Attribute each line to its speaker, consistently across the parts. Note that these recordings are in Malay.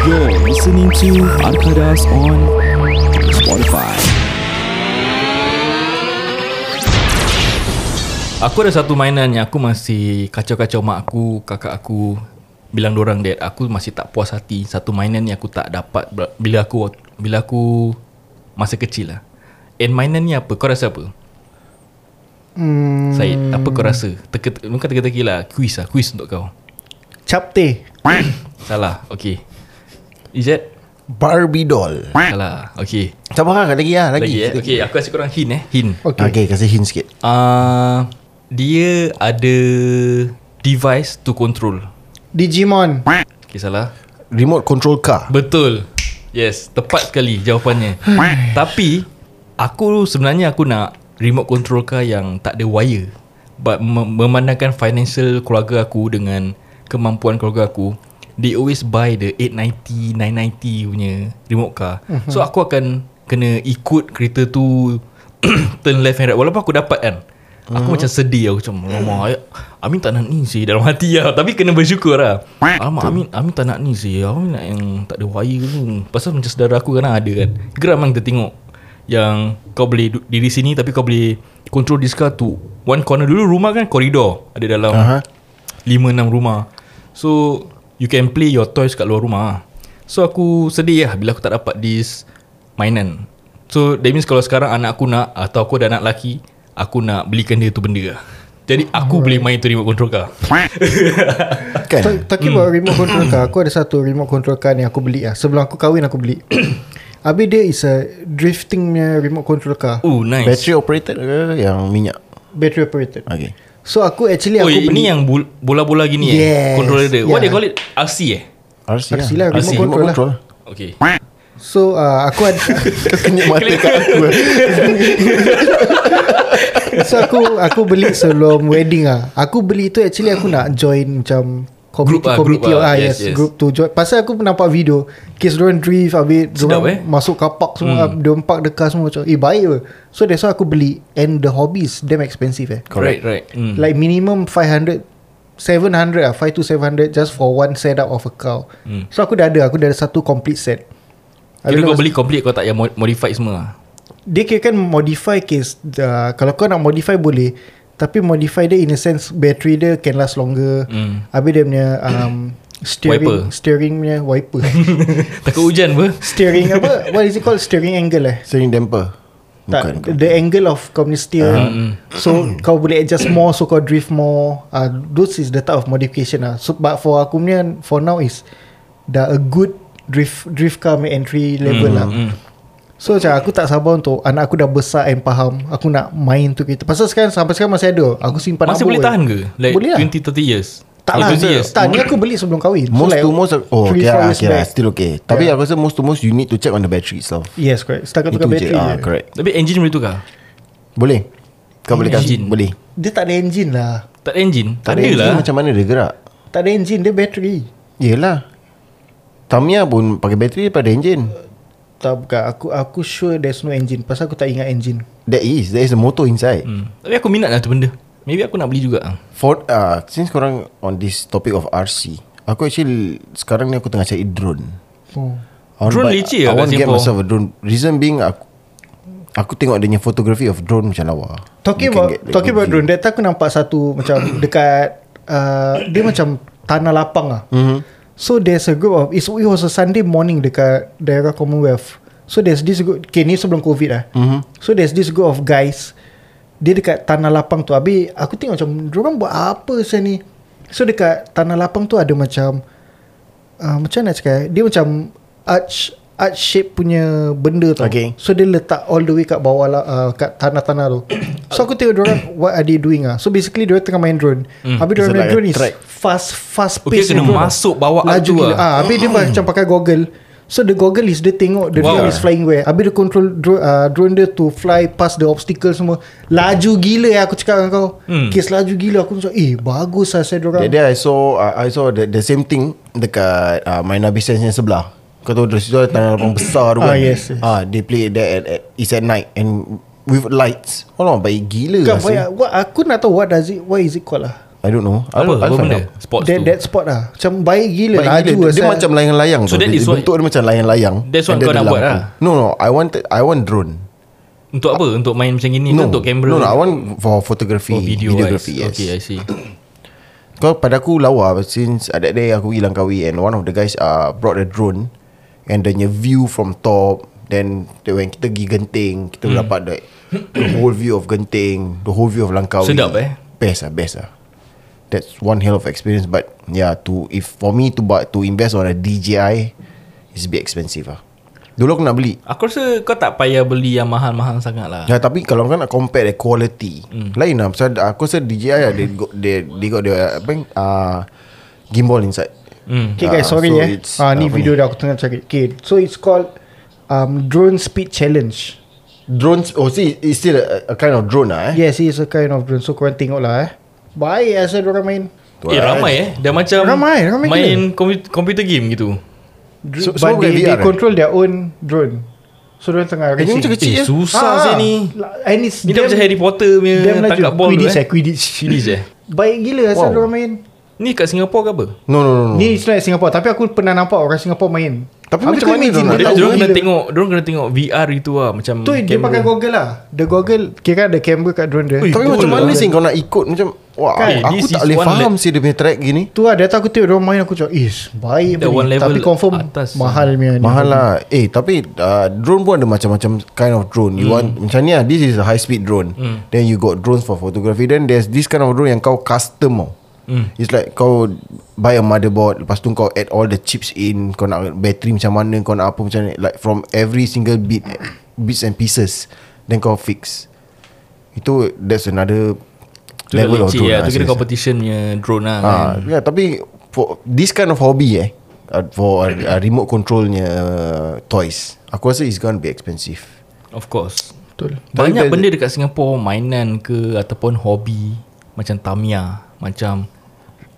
Speaker 1: You're listening to Arkadas on Spotify.
Speaker 2: Aku ada satu mainan yang aku masih kacau-kacau mak aku, kakak aku bilang dorang that aku masih tak puas hati. Satu mainan yang aku tak dapat bila aku bila aku masa kecil lah. And mainan ni apa? Kau rasa apa?
Speaker 3: Hmm,
Speaker 2: Syed, apa kau rasa? Teka, bukan teka-teki lah. Quiz lah. Quiz untuk kau.
Speaker 3: Capte.
Speaker 2: Salah. Okay. Ijat?
Speaker 4: Barbie doll.
Speaker 2: Salah. Okay.
Speaker 4: Sabar lah lagi lah
Speaker 2: Lagi,
Speaker 4: lagi.
Speaker 2: eh. Okay, aku kasih korang hint eh. Hint.
Speaker 4: Okay. okay, kasih hint sikit.
Speaker 2: Uh, dia ada device to control.
Speaker 3: Digimon.
Speaker 2: Okay, salah.
Speaker 4: Remote control car.
Speaker 2: Betul. Yes, tepat sekali jawapannya. Tapi aku sebenarnya aku nak remote control car yang tak ada wire. But mem- memandangkan financial keluarga aku dengan kemampuan keluarga aku, they always buy the 890, 990 punya remote car. So aku akan kena ikut kereta tu turn left and right. Walaupun aku dapat kan. Aku macam sedih. Aku macam Alamak Amin tak nak ni sih Dalam hati lah Tapi kena bersyukur lah. Alamak Amin Amin tak nak ni sih. Amin nak yang Tak ada wire tu Pasal macam saudara aku kan ada kan. Geram kan kita tengok Yang Kau boleh du- diri sini Tapi kau boleh Control this car tu One corner. Dulu Rumah kan koridor Ada dalam. Lima enam rumah. So You can play your toys kat luar rumah. So aku sedih lah Bila aku tak dapat this Mainan. So that means kalau sekarang anak aku nak Atau aku ada anak lelaki Aku nak belikan dia tu benda lah. Jadi aku boleh main tu remote control car
Speaker 4: Kan?
Speaker 3: Ta- Talking about remote control car Aku ada satu remote control car ni Aku beli lah. Sebelum aku kahwin aku beli. Habis dia is a Drifting punya remote control car
Speaker 2: Oh nice.
Speaker 4: Battery operated ke yang minyak?
Speaker 3: Battery operated.
Speaker 4: Okay.
Speaker 3: So aku actually
Speaker 2: Oh
Speaker 3: aku
Speaker 2: ini
Speaker 3: beli
Speaker 2: yang bola-bola gini eh
Speaker 3: Yes,
Speaker 2: Controller dia What
Speaker 3: yeah.
Speaker 2: they call it? RC eh
Speaker 4: RC,
Speaker 3: RC lah, remote
Speaker 2: RC.
Speaker 3: control lah
Speaker 4: control.
Speaker 2: Okay
Speaker 3: So uh, aku ada
Speaker 4: kenyap mata kat aku.
Speaker 3: So aku Aku beli sebelum wedding ah. Aku beli tu actually aku nak join macam
Speaker 2: Group
Speaker 3: Community,
Speaker 2: ah,
Speaker 3: community
Speaker 2: group ah.
Speaker 3: ah,
Speaker 2: Yes,
Speaker 3: yes,
Speaker 2: yes.
Speaker 3: group tu join. Pasal aku nampak video Kes diorang drift Habis
Speaker 2: Sedap,
Speaker 3: diorang
Speaker 2: eh?
Speaker 3: masuk kapak semua hmm. Diorang park car semua macam Eh baik ke So that's why aku beli And the hobby is damn expensive eh
Speaker 2: Right right hmm.
Speaker 3: Like minimum 500 700 lah 5 to 700 Just for one setup of a car
Speaker 2: Hmm.
Speaker 3: So aku dah ada Aku dah ada satu complete set
Speaker 2: Kira
Speaker 3: don't
Speaker 2: kau beli complete Kau tak payah mod- modify semua lah.
Speaker 3: Dia kira kan modify case uh, Kalau kau nak modify boleh Tapi modify dia in a sense Battery dia can last longer.
Speaker 2: Hmm.
Speaker 3: Habis dia punya um, Steering
Speaker 2: Wiper.
Speaker 3: Steering punya wiper.
Speaker 2: Takut hujan apa?
Speaker 3: Steering apa? What is it called? Steering angle eh?
Speaker 4: Steering damper.
Speaker 3: tak,
Speaker 4: Bukan.
Speaker 3: The angle of kau punya steer So kau boleh adjust more So kau drift more. Uh, Those is the type of modification lah. So, But for aku punya For now is Dah a good Drift drift car entry level lah.
Speaker 2: hmm.
Speaker 3: So macam aku tak sabar untuk Anak aku dah besar and faham. Aku nak main tu kereta. Pasal sekarang Sampai sekarang masih ada. Aku simpan
Speaker 2: Masih boleh
Speaker 3: je.
Speaker 2: tahan ke? Like
Speaker 3: Boleh lah.
Speaker 2: 20-30 years?
Speaker 3: Tak lah
Speaker 2: 20 years?
Speaker 3: Tak ni aku beli sebelum kahwin.
Speaker 4: Most
Speaker 3: like
Speaker 4: to most Oh okay lah, okay lah,
Speaker 3: back.
Speaker 4: Still okay. Tapi aku rasa most to most You need to check on the battery itself.
Speaker 3: Yes correct. Setakat tukar
Speaker 4: je
Speaker 3: bateri
Speaker 4: ah,
Speaker 3: je.
Speaker 4: Correct.
Speaker 2: Tapi engine boleh tukar?
Speaker 4: Boleh. Kau boleh kasi
Speaker 2: Engine.
Speaker 4: Boleh.
Speaker 3: Dia tak ada engine lah.
Speaker 2: Tak ada engine?
Speaker 4: Tak ada engine
Speaker 2: lah.
Speaker 4: Macam mana dia gerak?
Speaker 3: Tak ada engine Dia bateri
Speaker 4: Yelah. Tamiya pun pakai bateri Pada engine
Speaker 3: Tak bukan Aku aku sure there's no engine Pasal aku tak ingat engine
Speaker 4: There is There is a motor inside
Speaker 2: hmm. Tapi aku minat lah tu benda Maybe aku nak beli juga ah.
Speaker 4: For uh, Since korang On this topic of RC Aku actually Sekarang ni aku tengah cari drone
Speaker 3: oh.
Speaker 2: Drone
Speaker 4: buy-
Speaker 2: leceh
Speaker 4: I
Speaker 2: lah
Speaker 4: want to get
Speaker 2: Singapore.
Speaker 4: myself a drone Reason being aku Aku tengok dia punya photography of drone macam lawa
Speaker 3: Talking about
Speaker 4: get the
Speaker 3: Talking about drone time aku nampak satu Macam dekat uh, Dia macam Tanah lapang lah
Speaker 4: Mhm.
Speaker 3: So there's a group of it's, It was a Sunday morning Dekat daerah Commonwealth So there's this group Okay ni sebelum covid lah
Speaker 4: Mhm.
Speaker 3: So there's this group of guys Dia dekat tanah lapang tu Habis aku tengok macam Diorang buat apa saya ni So dekat tanah lapang tu ada macam uh, Macam mana nak cakap? Dia macam Arch Arch shape punya benda tu
Speaker 4: Okay.
Speaker 3: So dia letak all the way kat bawah lah, uh, Kat tanah-tanah tu So aku tengok diorang What are they doing ah? So basically diorang tengah main drone
Speaker 2: Hmm.
Speaker 3: Habis diorang
Speaker 4: It's
Speaker 3: main
Speaker 4: like
Speaker 3: drone is
Speaker 4: track.
Speaker 3: Fast Fast
Speaker 2: Okay,
Speaker 3: pace
Speaker 2: kena masuk bawa
Speaker 3: Laju
Speaker 2: tu lah.
Speaker 3: ah, Habis dia macam pakai goggle So the goggle is Dia tengok The
Speaker 2: Wow.
Speaker 3: drone is flying where Habis dia control drone, uh, drone dia To fly past the obstacle semua Laju gila ya Aku cakap dengan kau
Speaker 2: Hmm.
Speaker 3: Kes laju gila Aku macam Eh bagus lah saya dorang
Speaker 4: day I saw uh, I saw the, the same thing Dekat uh, Marina Bay Sands yang sebelah Kau tahu dari situ ada tanah lapang besar tu
Speaker 3: Ah,
Speaker 4: kan
Speaker 3: yes, yes.
Speaker 4: Ah, They play that at, at, It's at night And With lights Oh baik gila rasa.
Speaker 3: banyak what, Aku nak tahu What does it What is it called lah
Speaker 4: I don't know
Speaker 2: Apa?
Speaker 4: I'll,
Speaker 2: Apa benda? Sports
Speaker 3: That,
Speaker 2: tu
Speaker 3: that spot lah Macam baik gila
Speaker 4: Baik
Speaker 3: Laju
Speaker 4: gila. Dia, dia macam layang-layang
Speaker 2: So
Speaker 4: tu.
Speaker 2: that
Speaker 4: Dia-
Speaker 2: is what-
Speaker 4: Bentuk dia macam layang-layang
Speaker 2: That's what kau nak buat lah.
Speaker 4: No no I want I want drone
Speaker 2: Untuk apa? Untuk main macam gini
Speaker 4: No
Speaker 2: ke untuk kamera?
Speaker 4: No no I want for photography
Speaker 2: for video
Speaker 4: Videography yes
Speaker 2: Okay I see
Speaker 4: Kau pada aku lawa Since that day aku hilang kawi And one of the guys uh, Brought a drone And the view from top Then the, When kita pergi genting Kita hmm. dapat the, the whole view of genting The whole view of Langkawi.
Speaker 2: Sedap, eh?
Speaker 4: Best lah best lah. That's one hell of experience But yeah to If for me to buy, to invest on a DJI It's a bit expensive lah. Dulu aku nak beli.
Speaker 2: Aku rasa kau tak payah beli yang mahal-mahal sangat lah.
Speaker 4: Ya tapi kalau kau nak compare the quality hmm. Lain lah. Pasal aku rasa DJI lah They got, they, they got the Apa uh, Gimbal inside
Speaker 2: hmm.
Speaker 3: Okay guys
Speaker 4: Ah,
Speaker 3: sorry
Speaker 4: so
Speaker 3: eh.
Speaker 4: it's,
Speaker 3: ah, Ni video
Speaker 4: ni?
Speaker 3: dah aku tengah cari. Okay so it's called um, Drone Speed Challenge.
Speaker 4: Drones Oh see It's still a, a kind of drone lah eh?
Speaker 3: Yes it's a kind of drone. So korang tengok lah eh. Baik asal diorang main.
Speaker 4: Tu
Speaker 2: Eh ramai eh. Dah macam
Speaker 3: Ramai, ramai
Speaker 2: Main komputer, komputer game gitu.
Speaker 4: So-
Speaker 3: But
Speaker 4: bukan
Speaker 3: they,
Speaker 4: VR,
Speaker 3: they
Speaker 4: eh?
Speaker 3: control their own drone. So diorang tengah
Speaker 4: Eh,
Speaker 3: racing.
Speaker 4: macam kecil
Speaker 2: Eh susah
Speaker 3: Ah,
Speaker 2: saya ni.
Speaker 3: And it's
Speaker 2: Ni dah macam Harry Potter punya Tangkap ball tu
Speaker 3: Quidditch
Speaker 2: eh.
Speaker 3: eh Quidditch.
Speaker 2: Quidditch eh.
Speaker 3: Baik gila asal
Speaker 4: Wow.
Speaker 3: diorang main
Speaker 2: Ni kat Singapore ke apa?
Speaker 4: No no no, no.
Speaker 3: Ni it's like Singapore. Tapi aku pernah nampak orang Singapore main.
Speaker 4: Tapi
Speaker 3: Habis
Speaker 4: macam mana diorang
Speaker 3: dia
Speaker 2: Dia
Speaker 3: tahu
Speaker 2: orang kena tengok Dia kena tengok VR itu lah Macam
Speaker 3: Tu dia pakai goggle lah. The goggle Kira ada kamera kat drone dia.
Speaker 2: Ui,
Speaker 4: Tapi macam mana
Speaker 2: lah.
Speaker 4: sih kau nak ikut? Macam Wah
Speaker 2: Kan,
Speaker 4: aku
Speaker 2: this
Speaker 4: tak boleh faham sih Dia punya track gini.
Speaker 3: Tu lah Data aku tengok Diorang main aku cakap Is baik ni Tapi confirm
Speaker 2: atas.
Speaker 3: Mahal punya ni.
Speaker 4: Mahal lah. Eh tapi uh, Drone pun ada macam-macam Kind of drone. You want Macam ni lah This is a high speed drone. Then you got drones for photography. Then there's this kind of drone Yang kau custom tau It's like kau Buy a motherboard Lepas tu kau add all the chips in Kau nak battery macam mana Kau nak apa macam ni Like from every single bit Bits and pieces Then kau fix. Itu That's another
Speaker 2: dah
Speaker 4: Level of drone
Speaker 2: lah
Speaker 4: lah
Speaker 2: Tu kira
Speaker 4: serious.
Speaker 2: competition punya drone lah
Speaker 4: Ah,
Speaker 2: kan?
Speaker 4: yeah, tapi for this kind of hobby eh, uh, for uh, remote controlnya uh, toys, aku rasa it's gonna be expensive.
Speaker 2: Of course.
Speaker 3: Betul.
Speaker 2: Banyak benda dekat Singapore Mainan ke Ataupun hobi Macam Tamiya Macam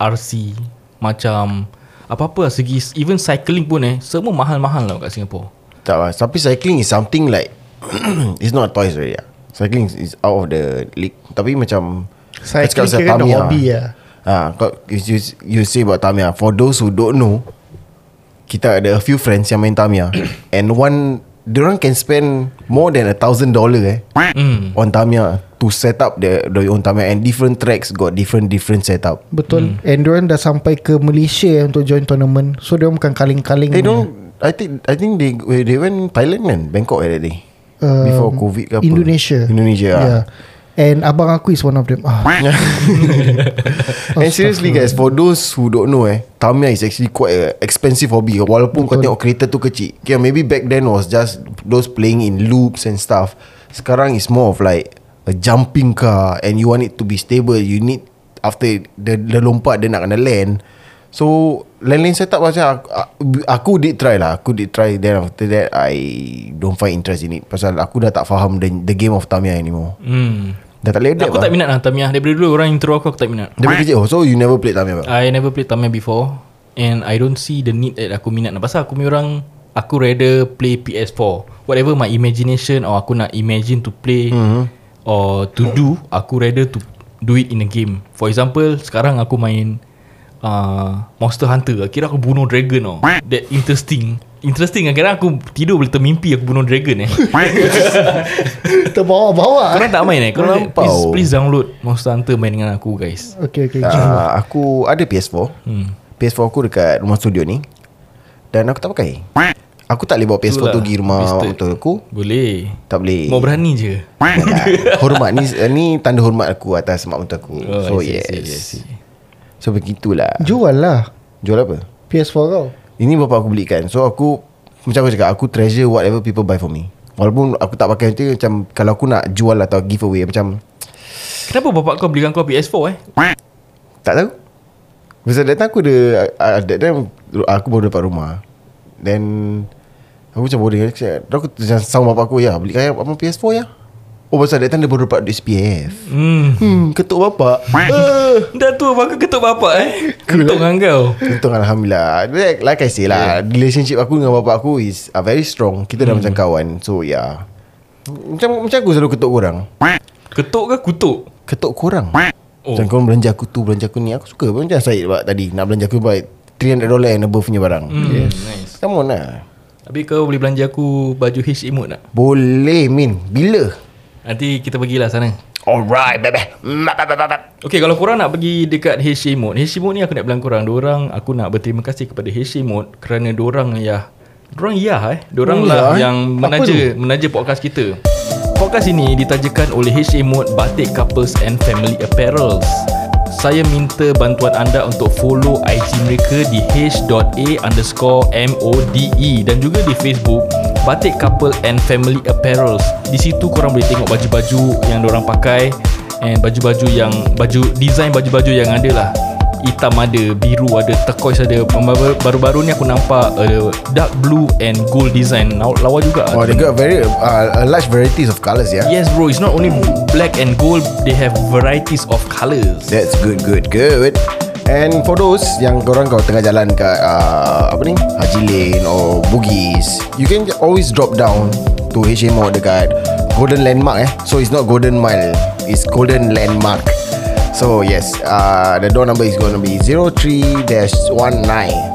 Speaker 2: RC Macam Apa-apa lah segi Even cycling pun eh Semua mahal-mahal lah kat Singapore
Speaker 4: Tak lah, tapi cycling is something like it's not toys already. Yeah. Cycling is out of the league. Tapi macam
Speaker 3: Cycling kira
Speaker 4: Tamiya.
Speaker 3: hobby lah.
Speaker 4: Ah, kau you, you, you say about Tamiya. For those who don't know, kita ada a few friends yang main Tamiya, and one, orang can spend more than a thousand dollar eh
Speaker 2: hmm.
Speaker 4: on Tamiya to set up the their own Tamiya and different tracks got different different setup.
Speaker 3: Betul And diorang dah sampai ke Malaysia Untuk join tournament So diorang bukan kaling-kaling
Speaker 4: They don't. I think I think they they went Thailand kan, Bangkok eh, that day.
Speaker 3: Um,
Speaker 4: Before COVID ke apa?
Speaker 3: Indonesia
Speaker 4: Indonesia.
Speaker 3: yeah.
Speaker 4: Yeah.
Speaker 3: And abang aku is one of them ah.
Speaker 4: And seriously guys, for those who don't know eh, Tamiya is actually quite a expensive hobby. Walaupun kau tengok kereta tu kecil. Okay, maybe back then was just those playing in loops and stuff. Sekarang is more of like a jumping car and you want it to be stable. You need after the the lompat dia nak kena land. So lain-lain setup macam aku, aku did try lah. Aku did try Then after that I don't find interest in it. Pasal aku dah tak faham The, the game of Tamiya anymore.
Speaker 2: Hmm.
Speaker 4: Dah tak boleh adapt
Speaker 2: Aku
Speaker 4: lah.
Speaker 2: tak minat lah Tamiya. Daripada dulu orang intro aku Aku tak minat.
Speaker 4: Kecil oh, So you never played Tamiya
Speaker 2: I never played Tamiya before. And I don't see the need That aku minat. Pasal aku punya orang Aku rather play PS4 Whatever my imagination Or aku nak imagine to play mm-hmm. Or to do Aku rather to Do it in a game. For example Sekarang aku main uh, Monster Hunter. Kira aku bunuh dragon tau That interesting. Interesting kan Kira aku tidur boleh termimpi Aku bunuh dragon eh.
Speaker 3: Terbawa-bawa.
Speaker 2: Korang tak main eh? Korang please, please download Monster Hunter main dengan aku guys.
Speaker 3: Okay okay
Speaker 4: uh, Aku ada PS4
Speaker 2: hmm.
Speaker 4: PS4 aku dekat rumah studio ni. Dan aku tak pakai Aku tak boleh bawa PS4
Speaker 2: Itulah,
Speaker 4: tu pergi rumah mak mentua aku.
Speaker 2: Boleh.
Speaker 4: Tak boleh.
Speaker 2: Mau berani je.
Speaker 4: Yalah. Hormat ni Ni tanda hormat aku Atas mak mentua aku.
Speaker 2: Oh,
Speaker 4: So
Speaker 2: see,
Speaker 4: yes
Speaker 2: see, see.
Speaker 4: So begitulah.
Speaker 3: Jual lah.
Speaker 4: Jual apa?
Speaker 3: PS4 kau.
Speaker 4: Ini bapak aku belikan. So aku Macam aku cakap Aku treasure whatever people buy for me. Walaupun aku tak pakai nanti Macam Kalau aku nak jual atau give away Macam
Speaker 2: Kenapa bapak kau belikan kau PS4 eh?
Speaker 4: Tak tahu. Pasal that time aku ada uh, That time Aku baru dapat rumah. Then Aku macam boring Then aku macam Sama bapak aku Ya. Beli kaya Abang PS4 ya. Oh pasal that time dia baru dapat duit SPF
Speaker 2: Hmm.
Speaker 4: Hmm ketuk bapak.
Speaker 2: Dah tu bapak ketuk bapak eh? Ketuk dengan kau.
Speaker 4: Untung Alhamdulillah. Like, like I say lah Relationship aku dengan bapak aku Is uh, very strong. Kita dah macam kawan So yeah Macam macam aku selalu ketuk korang.
Speaker 2: Ketuk ke kutuk?
Speaker 4: Ketuk korang.
Speaker 2: Oh.
Speaker 4: Macam korang belanja aku tu Belanja aku ni Aku suka. Macam saya tadi Nak belanja aku buat $300 and above punya barang.
Speaker 2: Hmm, yes. Nice.
Speaker 4: Come on lah
Speaker 2: Tapi kau boleh belanja aku baju H emote tak?
Speaker 4: Boleh Min. Bila?
Speaker 2: Nanti kita pergilah sana.
Speaker 4: Alright baby
Speaker 2: Okay kalau korang nak pergi dekat HC Mode HC Mode ni aku nak bilang korang Diorang aku nak berterima kasih kepada HC Mode Kerana diorang ya Diorang ya eh. Diorang
Speaker 4: Oh,
Speaker 2: lah
Speaker 4: ya,
Speaker 2: yang menaja Menaja podcast kita. Podcast ini ditajakan oleh HC Mode Batik Couples and Family Apparels saya minta bantuan anda untuk follow IG mereka di h.a underscore mode dan juga di Facebook Batik Couple and Family Apparels. Di situ korang boleh tengok baju-baju yang diorang pakai and baju-baju yang baju design baju-baju yang ada lah. Hitam ada, biru ada, turquoise ada. Baru- Baru-baru ni aku nampak uh, dark blue and gold design. Lawa, lawa juga.
Speaker 4: Oh they got very uh, A large varieties of colours yeah
Speaker 2: Yes bro, it's not only black and gold, they have varieties of colours.
Speaker 4: That's good, good, good. And for those yang korang kalau tengah jalan kat uh, apa ni Haji Lane or Bugis, you can always drop down to HMO dekat Golden Landmark eh. So it's not Golden Mile, it's Golden Landmark. So yes, uh, the door number is going to be 03-19.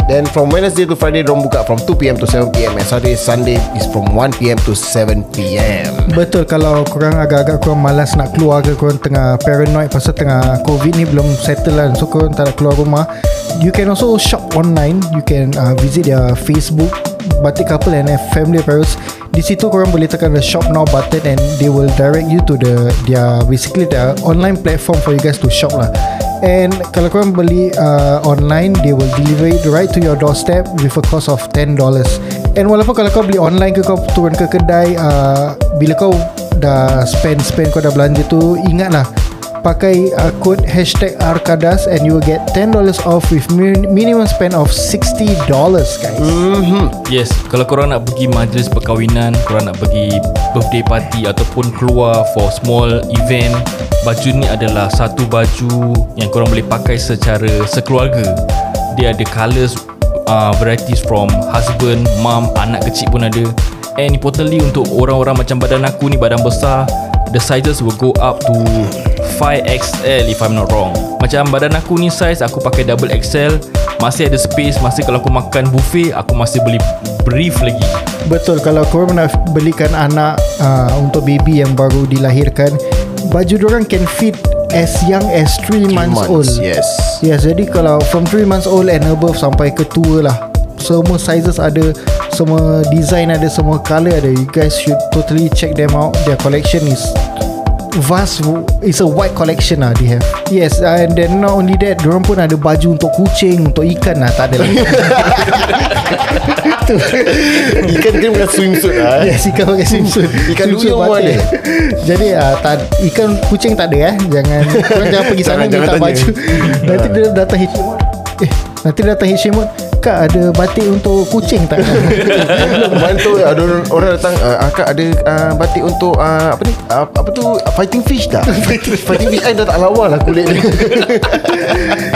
Speaker 4: Then from Wednesday to Friday, dorang buka from 2pm to 7pm and Saturday Sunday is from 1pm to 7pm.
Speaker 3: Betul kalau korang agak-agak korang malas nak keluar ke korang tengah paranoid pasal tengah covid ni belum settle lah. So korang tak nak keluar rumah. You can also shop online. You can uh, visit their Facebook Batik Couple and Family Apparels di situ korang boleh tekan the shop now button and they will direct you to the their basically the online platform for you guys to shop lah. And kalau korang beli uh, online They will deliver it right to your doorstep With a cost of $10 And walaupun kalau kau beli online ke Kau turun ke kedai uh, Bila kau dah spend-spend Kau dah belanja tu Ingatlah Pakai uh, code Hashtag Arkadas And you will get $10 off With min- minimum spend of $60 guys
Speaker 2: Yes, kalau korang nak pergi majlis perkahwinan, korang nak pergi birthday party ataupun keluar for small event, baju ni adalah satu baju yang korang boleh pakai secara sekeluarga. Dia ada colours uh, varieties from husband, mom, anak kecil pun ada. And importantly untuk orang-orang macam badan aku ni badan besar, the sizes will go up to 5XL if I'm not wrong. Macam badan aku ni size aku pakai double XL, masih ada space, masih kalau aku makan buffet aku masih boleh brief lagi.
Speaker 3: Betul kalau korang nak belikan anak uh, Untuk baby yang baru dilahirkan Baju dorang can fit As young as 3 months, old
Speaker 4: Yes.
Speaker 3: Yes jadi kalau From 3 months old and above Sampai ke tua lah Semua sizes ada Semua design ada Semua colour ada You guys should totally check them out Their collection is Vast It's a wide collection lah They have Yes and then not only that Diorang pun ada baju Untuk kucing Untuk ikan lah Tak ada lah
Speaker 4: Ikan dia bukan swimsuit lah. eh.
Speaker 3: Yes ikan pakai swimsuit
Speaker 4: Ikan duyung pun ada.
Speaker 3: Jadi uh, tak, Ikan kucing tak ada eh Jangan Korang jangan pergi sana
Speaker 4: Jangan- jangan
Speaker 3: Minta
Speaker 4: tanya.
Speaker 3: baju Nanti dia datang Eh Nanti dia datang Hishimut Kak ada batik untuk kucing tak?
Speaker 4: Kemarin tu ada orang, datang uh, Akak ada uh, batik untuk uh, Apa ni? Uh, Apa tu? Fighting fish tak? Fighting, fighting fish I dah tak lawa lah kulit dia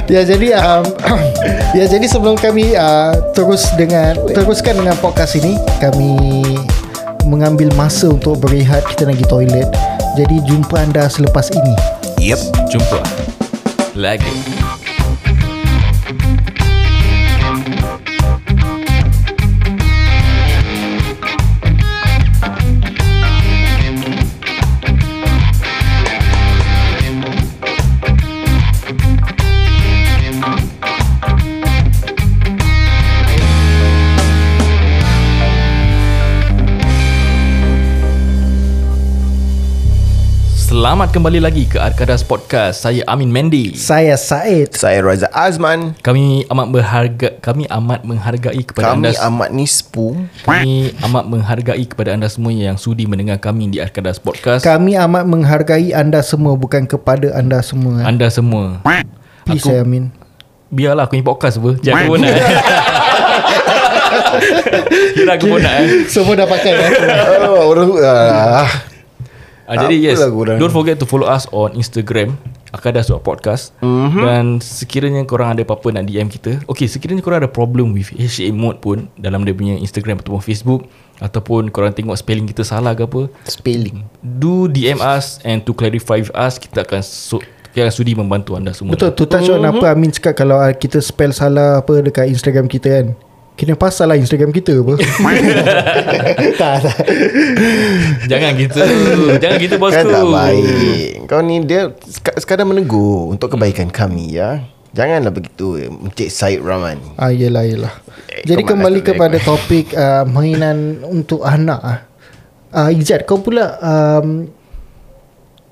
Speaker 3: Ya jadi um, Ya jadi sebelum kami uh, Terus dengan Teruskan dengan podcast ini Kami Mengambil masa untuk berehat Kita nak pergi toilet. Jadi jumpa anda selepas ini.
Speaker 4: Yep
Speaker 2: Jumpa. Lagi. Selamat kembali lagi ke Arkadas Podcast. Saya Amin Mendy.
Speaker 3: Saya Said
Speaker 4: Saya Raza Azman
Speaker 2: Kami amat berharga kami amat menghargai kepada
Speaker 4: Kami
Speaker 2: anda
Speaker 4: amat nispu
Speaker 2: kami amat menghargai kepada anda semua yang sudi mendengar kami di Arkadas Podcast.
Speaker 3: Kami amat menghargai anda semua Bukan kepada anda semua
Speaker 2: anda semua.
Speaker 3: Please
Speaker 2: Aku-
Speaker 3: saya Amin
Speaker 2: Biarlah aku ni podcast apa. Jangan aku nak. Kira aku pun nak eh.
Speaker 3: Semua dah pakai eh?
Speaker 4: oh, Orang uh,
Speaker 2: Ah, jadi yes,
Speaker 4: Apalah korang.
Speaker 2: don't forget to follow us on Instagram akadas.podcast mm-hmm. dan sekiranya korang ada apa-apa nak DM kita. Okay, sekiranya korang ada problem with HA mode pun dalam dia punya Instagram ataupun Facebook ataupun korang tengok spelling kita salah ke apa,
Speaker 4: Spelling
Speaker 2: do DM us and to clarify with us kita akan so, Kita akan sudi membantu anda semua
Speaker 3: Betul tu touch on apa Amin cakap Kalau ah, kita spell salah Apa dekat Instagram kita kan Kena pasal lah Instagram kita apa Tak tak
Speaker 2: Jangan gitu Jangan gitu bosku
Speaker 4: Kan tak baik Kau ni dia sek- Sekadar menegur Untuk kebaikan kami ya Janganlah begitu Encik Syed Rahman
Speaker 3: Ah yelah yelah.
Speaker 4: Eh,
Speaker 3: Jadi kembali kepada
Speaker 4: tak
Speaker 3: topik uh, mainan untuk anak ah. Uh, Ijat kau pula um,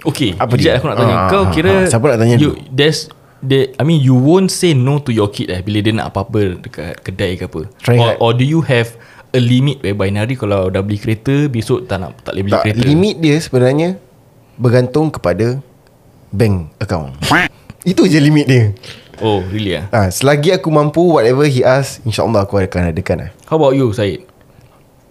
Speaker 2: Okay
Speaker 4: Apa
Speaker 2: Ijat
Speaker 4: dia?
Speaker 2: aku nak tanya
Speaker 4: Ah,
Speaker 2: Kau
Speaker 4: ah,
Speaker 2: kira
Speaker 4: ah. Siapa nak tanya
Speaker 2: you,
Speaker 4: dulu?
Speaker 2: There's the, I mean you won't say no to your kid eh Bila dia nak apa-apa Dekat kedai ke apa.
Speaker 4: Try
Speaker 2: or,
Speaker 4: hard.
Speaker 2: or do you have A limit whereby Nari kalau dah beli kereta Besok tak nak tak boleh beli
Speaker 4: Tak
Speaker 2: kereta?
Speaker 4: limit dia sebenarnya Bergantung kepada Bank account. Itu je limit dia.
Speaker 2: Oh really ah?
Speaker 4: ha, Selagi aku mampu Whatever he ask InsyaAllah aku akan adakan lah
Speaker 2: How about you Syed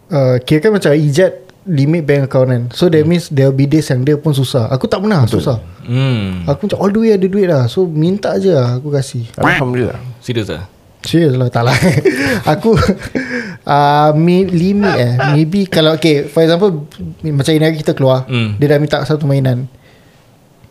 Speaker 3: uh, Kira kan macam Ijat Limit bank account kan. So that means There will be days yang dia pun susah. Aku tak pernah Betul. susah.
Speaker 2: Hmm.
Speaker 3: Aku macam all the way ada duit lah. So minta je lah Aku kasih.
Speaker 4: Alhamdulillah.
Speaker 2: Serius ah?
Speaker 3: Serius lah tak lah. Aku uh, mi, Limit eh. Maybe kalau Okay for example Macam ini hari kita keluar
Speaker 2: Hmm.
Speaker 3: Dia dah minta satu mainan.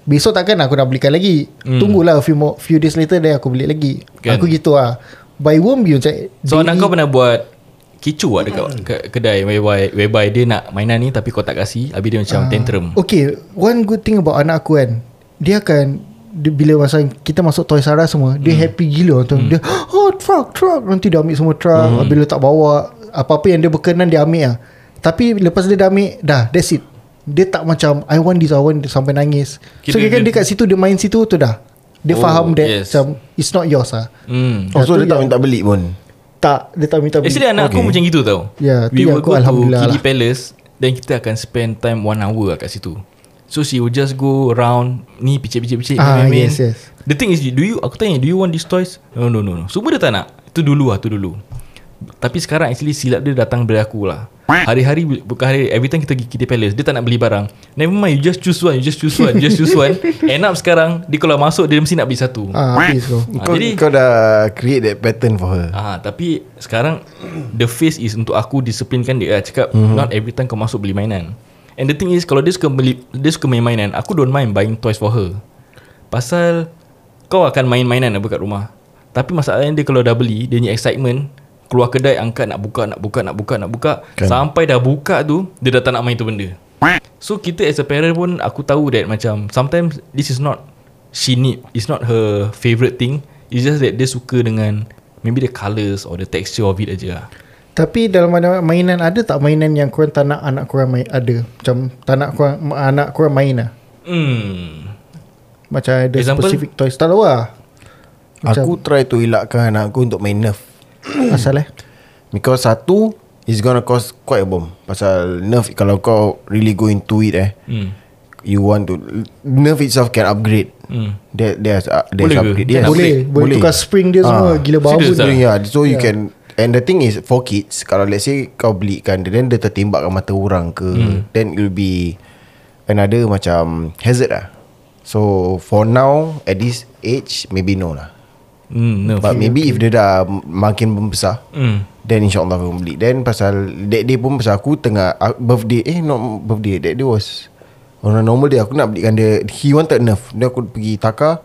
Speaker 3: Besok takkan aku nak belikan lagi.
Speaker 2: Hmm.
Speaker 3: Tunggulah a few, more, few days later Then aku beli lagi.
Speaker 2: Kan.
Speaker 3: Aku gitu lah But it won't be macam
Speaker 2: So anak kau pernah buat Kicu lah dekat ke, kedai whereby, whereby dia nak mainan ni Tapi kau tak kasih Habis dia macam tantrum.
Speaker 3: Okay One good thing about anak aku kan Dia akan dia, Bila masa kita masuk Toys R Us semua Dia happy gila tu. Dia Oh truck truck. Nanti dia ambil semua truck hmm. Bila tak bawa Apa-apa yang dia berkenan Dia ambil lah. Tapi lepas dia dah ambil Dah that's it. Dia tak macam I want this I want this Sampai nangis. So
Speaker 2: Kira
Speaker 3: kira kan
Speaker 2: dia-
Speaker 3: kat situ Dia main situ tu dah. Dia
Speaker 2: Oh,
Speaker 3: faham that
Speaker 2: yes.
Speaker 3: Macam It's not yours lah.
Speaker 2: Hmm.
Speaker 4: Oh so dia tak minta beli pun
Speaker 3: Tak Dia tak minta
Speaker 2: Actually anak aku
Speaker 4: Okay.
Speaker 2: macam gitu tau
Speaker 3: Ya, tu
Speaker 2: We will
Speaker 3: aku
Speaker 2: go to Kiddie
Speaker 3: lah.
Speaker 2: Palace Then kita akan spend time one hour lah kat situ So she will just go around Ni picit-picit-picit
Speaker 3: Ah,
Speaker 2: main-main.
Speaker 3: yes, yes.
Speaker 2: The thing is Do you Aku tanya Do you want these toys No no no, no. Semua dia tak nak Itu dulu lah Tu dulu Tapi sekarang actually Silap dia datang dari aku lah Hari-hari Bukan hari Every time kita pergi Kiddie Palace Dia tak nak beli barang Never mind You just choose one You just choose one You just choose one End up sekarang Dia kalau masuk Dia mesti nak beli satu
Speaker 3: Ah, habis kau
Speaker 2: Ah,
Speaker 4: kau,
Speaker 2: jadi-
Speaker 4: kau dah create that pattern for her
Speaker 2: Ah, tapi sekarang the face is untuk aku disiplinkan dia lah. Cakap mm-hmm. not every time kau masuk beli mainan. And the thing is kalau dia suka beli dia suka main mainan, aku don't mind buying toys for her. Pasal kau akan main mainan apa kat rumah. Tapi masalahnya dia kalau dah beli, dia punya excitement keluar kedai angkat nak buka nak buka nak buka nak buka
Speaker 4: Kan.
Speaker 2: sampai dah buka tu dia dah tak nak main tu benda. So kita as a parent pun aku tahu that macam sometimes this is not she need it's not her favourite thing. It's just that dia suka dengan maybe the colours or the texture of it aja lah.
Speaker 3: Tapi dalam mana mainan ada tak mainan yang korang tak nak anak korang main ada macam tak nak korang anak korang main lah
Speaker 2: Hmm.
Speaker 3: macam ada
Speaker 2: Example?
Speaker 3: specific toys tak tahu lah macam
Speaker 4: Aku try to elakkan anak aku untuk main Nerf
Speaker 3: asal eh?
Speaker 4: Because satu Is gonna cost quite a bomb. Pasal Nerf Kalau kau really go into it eh
Speaker 2: Hmm.
Speaker 4: You want to Nerf itself can upgrade.
Speaker 2: Hmm.
Speaker 4: There, there's, uh, there's
Speaker 2: Boleh
Speaker 4: upgrade. Yes.
Speaker 3: boleh, boleh. Tukar spring dia semua. Gila
Speaker 2: Serious
Speaker 3: dia.
Speaker 2: ah?
Speaker 4: yeah, So you can And the thing is For kids Kalau let's say Kau belikan dia Then dia tertembakkan mata orang ke hmm. Then it will be Another macam Hazard lah. So For now At this age Maybe no lah
Speaker 2: No.
Speaker 4: But maybe if dia dah Makin membesar
Speaker 2: Hmm.
Speaker 4: Then insyaAllah aku beli Then pasal That day pun pasal aku tengah uh, Birthday Eh not birthday That day was On a normal day Aku nak belikan dia He wanted Nerf Then aku pergi Taka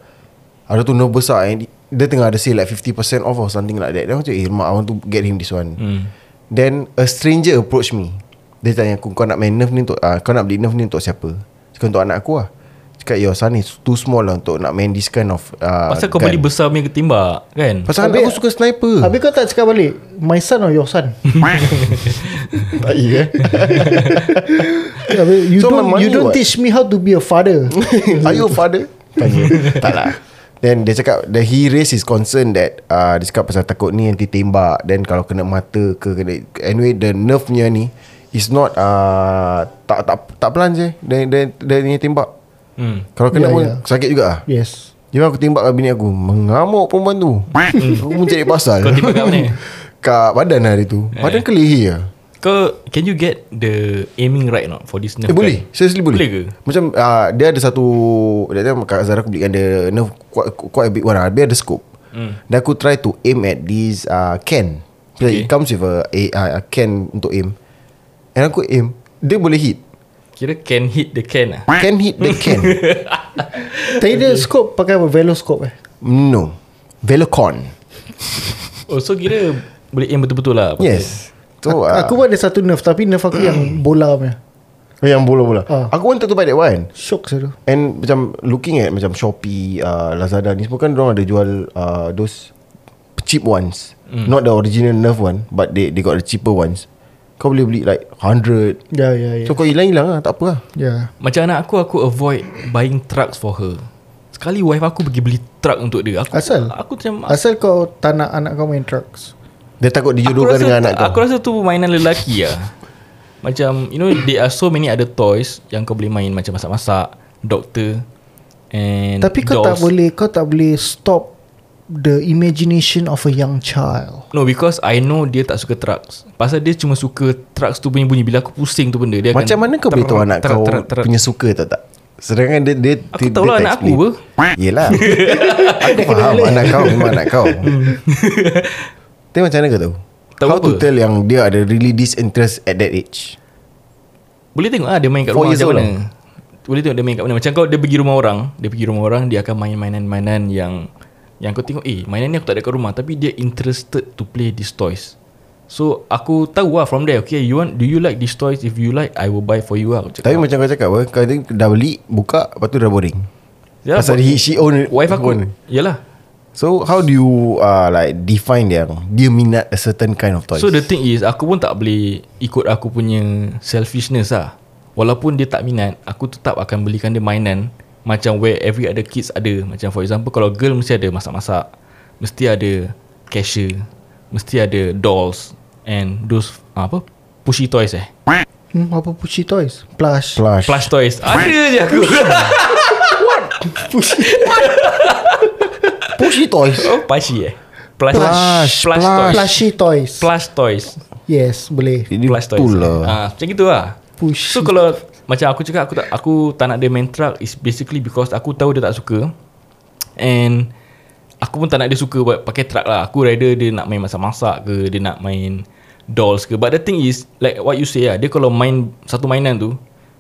Speaker 4: Ada tu Nerf besar eh. Dia tengah ada sale like 50% off Or something like that Then aku cakap Eh mak I want to get him this one
Speaker 2: Hmm.
Speaker 4: Then a stranger approach me Dia tanya aku Kau nak main Nerf ni untuk uh, Kau nak beli Nerf ni untuk siapa Cakap untuk anak aku lah Cakap your son is too small lah Untuk nak main this kind of uh,
Speaker 2: Pasal kau
Speaker 4: gun."
Speaker 2: beli besar punya ketimbak kan?
Speaker 4: Pasal anak aku suka sniper
Speaker 3: Habis kau tak cakap balik My son or your son
Speaker 4: Tak iya eh
Speaker 3: Habis You
Speaker 4: So,
Speaker 3: don't You don't
Speaker 4: what?
Speaker 3: teach me How to be a father
Speaker 4: Are you a father? Tanya Tak lah Then dia cakap that He raised his concern that uh, Dia cakap pasal takut ni Nanti tembak Then kalau kena mata ke kena, Anyway the nerve-nya ni Is not uh, Tak tak tak pelan je Dia, dia, dia, dia tembak
Speaker 2: Hmm.
Speaker 4: Kalau kena
Speaker 3: Ya,
Speaker 4: pun
Speaker 3: ya.
Speaker 4: Sakit juga lah
Speaker 3: Yes.
Speaker 4: Jadi aku tembak kat bini aku Mengamuk perempuan tu. Aku pun cari pasal.
Speaker 2: Kau tembak kat mana?
Speaker 4: Kat badan hari tu. Badan ke leher lah.
Speaker 2: Kau Can you get the Aiming right not For this nerf
Speaker 4: Eh boleh.
Speaker 2: gun?
Speaker 4: Seriously boleh.
Speaker 2: Boleh ke?
Speaker 4: Macam uh, Dia ada satu That time Kak Zara aku belikan dia Nerf quite, quite a big one lah. Dia ada scope.
Speaker 2: Hmm.
Speaker 4: Dan aku try to aim at this uh, can.
Speaker 2: Okay.
Speaker 4: It comes with a, a, a can untuk aim. And aku aim Dia boleh hit
Speaker 2: Kira can hit the can lah.
Speaker 4: Can hit the can.
Speaker 3: Tadi dia scope pakai apa? Veloscope eh?
Speaker 4: No. Velocon
Speaker 2: Oh so kira Boleh aim betul-betul lah pakai.
Speaker 4: Yes. So
Speaker 3: Aku,
Speaker 4: uh,
Speaker 3: aku pun ada satu nerf Tapi nerf aku yang bola punya.
Speaker 4: Yang bola-bola.
Speaker 3: Ah.
Speaker 4: Aku wanted to buy that one.
Speaker 3: Shock saya tu
Speaker 4: And macam Looking at Macam Shopee uh, Lazada ni semua kan Diorang ada jual uh, Those Cheap ones. Mm. Not the original Nerf one But they they got the cheaper ones Kau boleh beli like 100
Speaker 3: Ya ya ya.
Speaker 4: So kau hilang-hilang lah. Tak apa lah.
Speaker 3: Ya.
Speaker 2: Macam anak aku Aku avoid Buying trucks for her. Sekali wife aku pergi beli truck untuk dia. Aku,
Speaker 3: Asal?
Speaker 2: Aku macam
Speaker 3: Asal kau tak nak anak kau main trucks?
Speaker 4: Dia takut
Speaker 2: aku
Speaker 4: dijodohkan dengan anak kau.
Speaker 2: Aku rasa tu mainan lelaki lah. Macam You know There are so many other toys Yang kau boleh main Macam masak-masak Doktor And
Speaker 3: Tapi kau tak boleh Kau tak boleh stop The imagination of a young child.
Speaker 2: No because I know Dia tak suka trucks Pasal dia cuma suka Trucks tu punya bunyi Bila aku pusing tu benda dia
Speaker 4: Macam
Speaker 2: akan
Speaker 4: mana kau beritahu
Speaker 2: ter-
Speaker 4: anak
Speaker 2: ter-
Speaker 4: kau
Speaker 2: ter- ter-
Speaker 4: Punya suka tak tak? Sedangkan dia, dia
Speaker 2: Aku
Speaker 4: dia,
Speaker 2: tahu lah anak
Speaker 4: tak
Speaker 2: aku
Speaker 4: explain. Yelah. Aku faham Anak kau memang anak kau. Tapi macam mana kau tahu?
Speaker 2: Tahu
Speaker 4: How
Speaker 2: apa?
Speaker 4: to tell yang Dia ada really disinterest At that age?
Speaker 2: Boleh tengok lah Dia main kat
Speaker 4: Four
Speaker 2: rumah
Speaker 4: years
Speaker 2: macam
Speaker 4: old
Speaker 2: mana? Boleh tengok dia main kat mana. Macam kau dia pergi rumah orang. Dia pergi rumah orang Dia akan main mainan-mainan yang Yang kau tengok Eh mainan ni aku tak ada kat rumah Tapi dia interested To play these toys. So aku tahu lah from there Okay you want Do you like these toys? If you like I will buy for you lah cakap.
Speaker 4: Tapi macam kau cakap apa Kau dah beli Buka Lepas tu dah boring.
Speaker 2: Yalah,
Speaker 4: Pasal he, she own
Speaker 2: Wife aku
Speaker 4: own.
Speaker 2: Yalah.
Speaker 4: So how do you uh, Like define yang Dia minat a certain kind of toys.
Speaker 2: So the thing is Aku pun tak boleh Ikut aku punya Selfishness lah. Walaupun dia tak minat Aku tetap akan belikan dia mainan Macam where every other kids ada. Macam for example Kalau girl mesti ada masak-masak. Mesti ada Cashier. Mesti ada dolls And those ah, Apa? Pushy toys eh.
Speaker 3: Hmm, Apa pushy toys? Plush.
Speaker 4: Plush.
Speaker 2: Plush toys. Ada je aku.
Speaker 4: Pushy. Toys?
Speaker 2: Oh pushy eh. Plush
Speaker 4: Plush,
Speaker 2: Plush,
Speaker 4: plush.
Speaker 2: toys.
Speaker 3: Plushy toys.
Speaker 2: Plush toys.
Speaker 3: Yes boleh.
Speaker 4: Ini
Speaker 2: Plush toys.
Speaker 4: lah.
Speaker 2: Ah, Macam gitu lah.
Speaker 3: Push
Speaker 2: So kalau Macam aku cakap Aku tak aku tak nak dia main truck. Is basically because Aku tahu dia tak suka. And Aku pun tak nak dia suka buat Pakai truck lah. Aku rather dia nak main masak-masak ke Dia nak main Dolls ke. But the thing is Like what you say lah Dia kalau main Satu mainan tu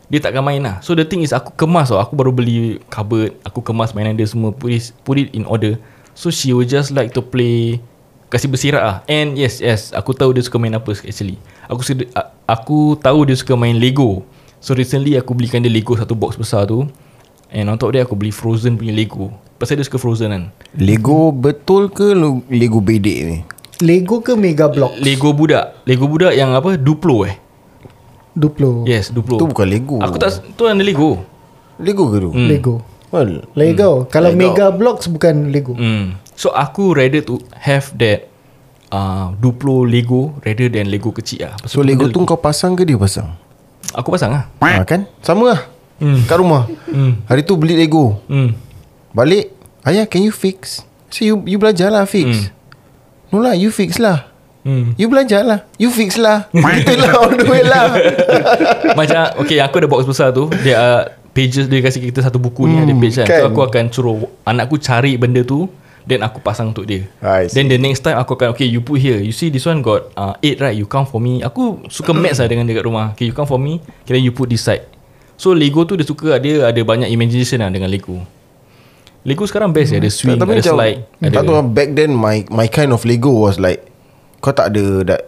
Speaker 2: Dia takkan main lah. So the thing is Aku kemas tau. Aku baru beli cupboard Aku kemas mainan dia semua Put it, put it in order. So she will just like to play Kasih bersirat lah. And yes yes Aku tahu dia suka main apa actually. Aku aku tahu dia suka main Lego So recently aku belikan dia Lego satu box besar tu. And on top dia aku beli Frozen punya Lego. Pasal dia suka Frozen kan?
Speaker 4: Lego betul ke Lego bedek ni?
Speaker 3: Lego ke Mega Block
Speaker 2: Lego budak. Lego budak yang apa? Duplo eh?
Speaker 3: Duplo.
Speaker 2: Yes Duplo.
Speaker 4: Tu bukan Lego.
Speaker 2: Aku tak Tu ada Lego.
Speaker 4: Lego ke tu?
Speaker 2: Hmm.
Speaker 3: Lego.
Speaker 4: Well,
Speaker 3: Lego. Kalau
Speaker 4: Lego.
Speaker 3: Mega Blocks bukan Lego.
Speaker 2: Hmm. So aku rather to have that uh, Duplo Lego Rather than Lego kecil lah. Pasal
Speaker 4: So Lego tu kau pasang ke dia pasang
Speaker 2: Aku pasang lah.
Speaker 4: Ha, Kan? Sama lah.
Speaker 2: Hmm.
Speaker 4: Kat rumah.
Speaker 2: Hmm.
Speaker 4: Hari tu beli Lego.
Speaker 2: Hmm.
Speaker 4: Balik Ayah can you fix? So you, you belajar lah fix. No lah you fix lah.
Speaker 2: Hmm.
Speaker 4: You belajar lah. You fix lah. Gitu lah on the way lah.
Speaker 2: Macam Okay aku ada box besar tu. Dia uh, pages Dia kasih kita satu buku ni Ada page kan.
Speaker 4: kan.
Speaker 2: So aku akan suruh Anakku cari benda tu Then aku pasang untuk dia. Then the next time Aku akan Okay you put here. You see this one got uh, 8 right? You count for me. Aku suka maths lah Dengan dekat rumah. Okay you count for me. Then you put this side. So Lego tu dia suka Dia ada banyak imagination lah Dengan Lego. Lego sekarang best ya Ada swing
Speaker 4: Tapi
Speaker 2: Ada
Speaker 4: macam
Speaker 2: slide ada,
Speaker 4: Tak tahu lah, Back then my my kind of Lego was like Kau tak ada that,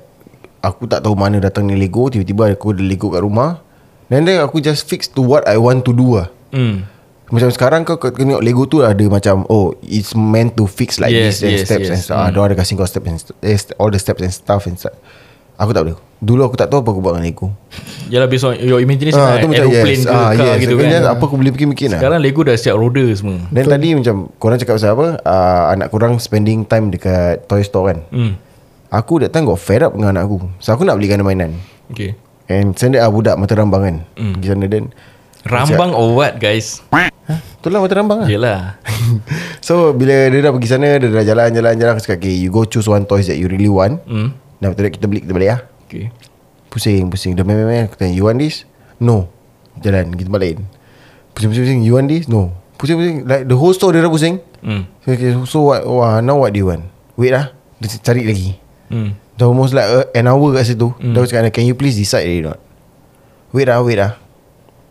Speaker 4: Aku tak tahu mana datang ni Lego. Tiba-tiba aku ada Lego kat rumah. And then aku just fix to what I want to do lah.
Speaker 2: Hmm.
Speaker 4: Macam sekarang kau kau tengok Lego tu ada macam Oh it's meant to fix like
Speaker 2: Yes,
Speaker 4: this and
Speaker 2: yes,
Speaker 4: steps
Speaker 2: yes.
Speaker 4: and stuff
Speaker 2: Hmm.
Speaker 4: mm. Ada kasih kau steps and st- eh, st- All the steps and stuff and stuff Aku tak boleh Dulu aku tak tahu apa aku buat dengan Lego
Speaker 2: Yalah based on your imagination
Speaker 4: Ah,
Speaker 2: lah
Speaker 4: tu macam
Speaker 2: Aeroplane
Speaker 4: yes.
Speaker 2: ke
Speaker 4: Ah,
Speaker 2: car
Speaker 4: yes.
Speaker 2: gitu
Speaker 4: Kan Apa aku boleh fikir-fikir lah
Speaker 2: Sekarang Lego dah siap roda semua
Speaker 4: Dan tadi macam Korang cakap pasal apa uh, Anak korang spending time Dekat toy store kan
Speaker 2: hmm.
Speaker 4: Aku that time got fed up dengan anak aku So aku nak belikan dia mainan
Speaker 2: Okay
Speaker 4: And send ah budak mata rambang kan
Speaker 2: Hmm.
Speaker 4: Pergi sana dan
Speaker 2: Rambang or what guys?
Speaker 4: Tu lah mata rambang lah.
Speaker 2: Yelah.
Speaker 4: So bila dia dah pergi sana Dia dah jalan-jalan-jalan Aku cakap okay You go choose one toys that you really want.
Speaker 2: Hmm.
Speaker 4: Dan after that kita beli Kita balik lah.
Speaker 2: Okay.
Speaker 4: Pusing-pusing Dah main-main Aku tanya you want this? No. Jalan Kita balik. Pusing-pusing You want this? No. Pusing-pusing Like the whole store dia dah pusing. So, okay, so what wah, Now what do you want? Wait lah. Dia cari lagi.
Speaker 2: Hmm.
Speaker 4: Dah almost like uh, an hour kat situ. Mm. Dah cakap Can you please decide already not? Wait lah wait lah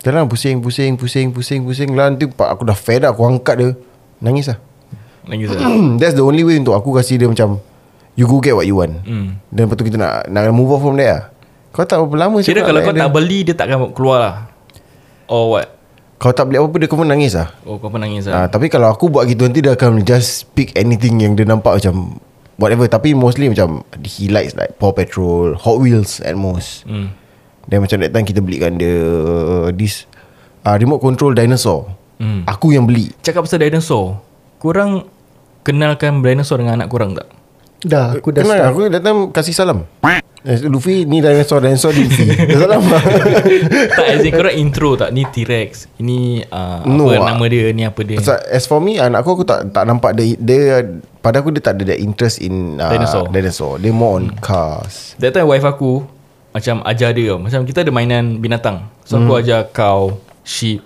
Speaker 4: Jalan pusing Pusing Pusing Pusing Pusing Lah nanti pak aku dah fed up Aku angkat dia Nangis lah
Speaker 2: Lagi lah
Speaker 4: That's the only way Untuk aku kasih dia macam You go get what you want
Speaker 2: hmm.
Speaker 4: Dan lepas tu kita nak Nak move on from there lah. Kau tak berapa lama
Speaker 2: Kira kalau kau
Speaker 4: dia.
Speaker 2: tak beli Dia takkan keluar lah Or what
Speaker 4: Kau tak beli apa-apa Dia kau pun nangis lah
Speaker 2: Oh kau pun nangis
Speaker 4: Ah,
Speaker 2: lah
Speaker 4: tapi kalau aku buat gitu nanti dia akan just pick anything yang dia nampak macam whatever tapi mostly macam he likes like Paw Patrol, Hot Wheels at most.
Speaker 2: hmm.
Speaker 4: Dan macam that time kita belikan dia this uh, remote control dinosaur.
Speaker 2: Hmm.
Speaker 4: Aku yang beli.
Speaker 2: Cakap pasal dinosaur Korang Kenalkan dinosaur dengan anak korang tak?
Speaker 3: Dah aku dah
Speaker 4: Kenal
Speaker 3: start
Speaker 4: aku time kasih salam. Eh, Luffy ni dinosaur dinosaur ni Luffy. Dah salam.
Speaker 2: tak as in korang intro tak Ni T-Rex Ini uh,
Speaker 4: No,
Speaker 2: Apa
Speaker 4: ah.
Speaker 2: nama dia Ni apa dia
Speaker 4: Pasal as for me anak aku aku tak tak nampak dia, dia pada aku dia tak ada that interest in uh,
Speaker 2: Dinosaur.
Speaker 4: dinosaur. Dia more on cars.
Speaker 2: That time wife aku Macam ajar dia. Tau. Macam kita ada mainan binatang. So
Speaker 4: Hmm.
Speaker 2: aku ajar cow Sheep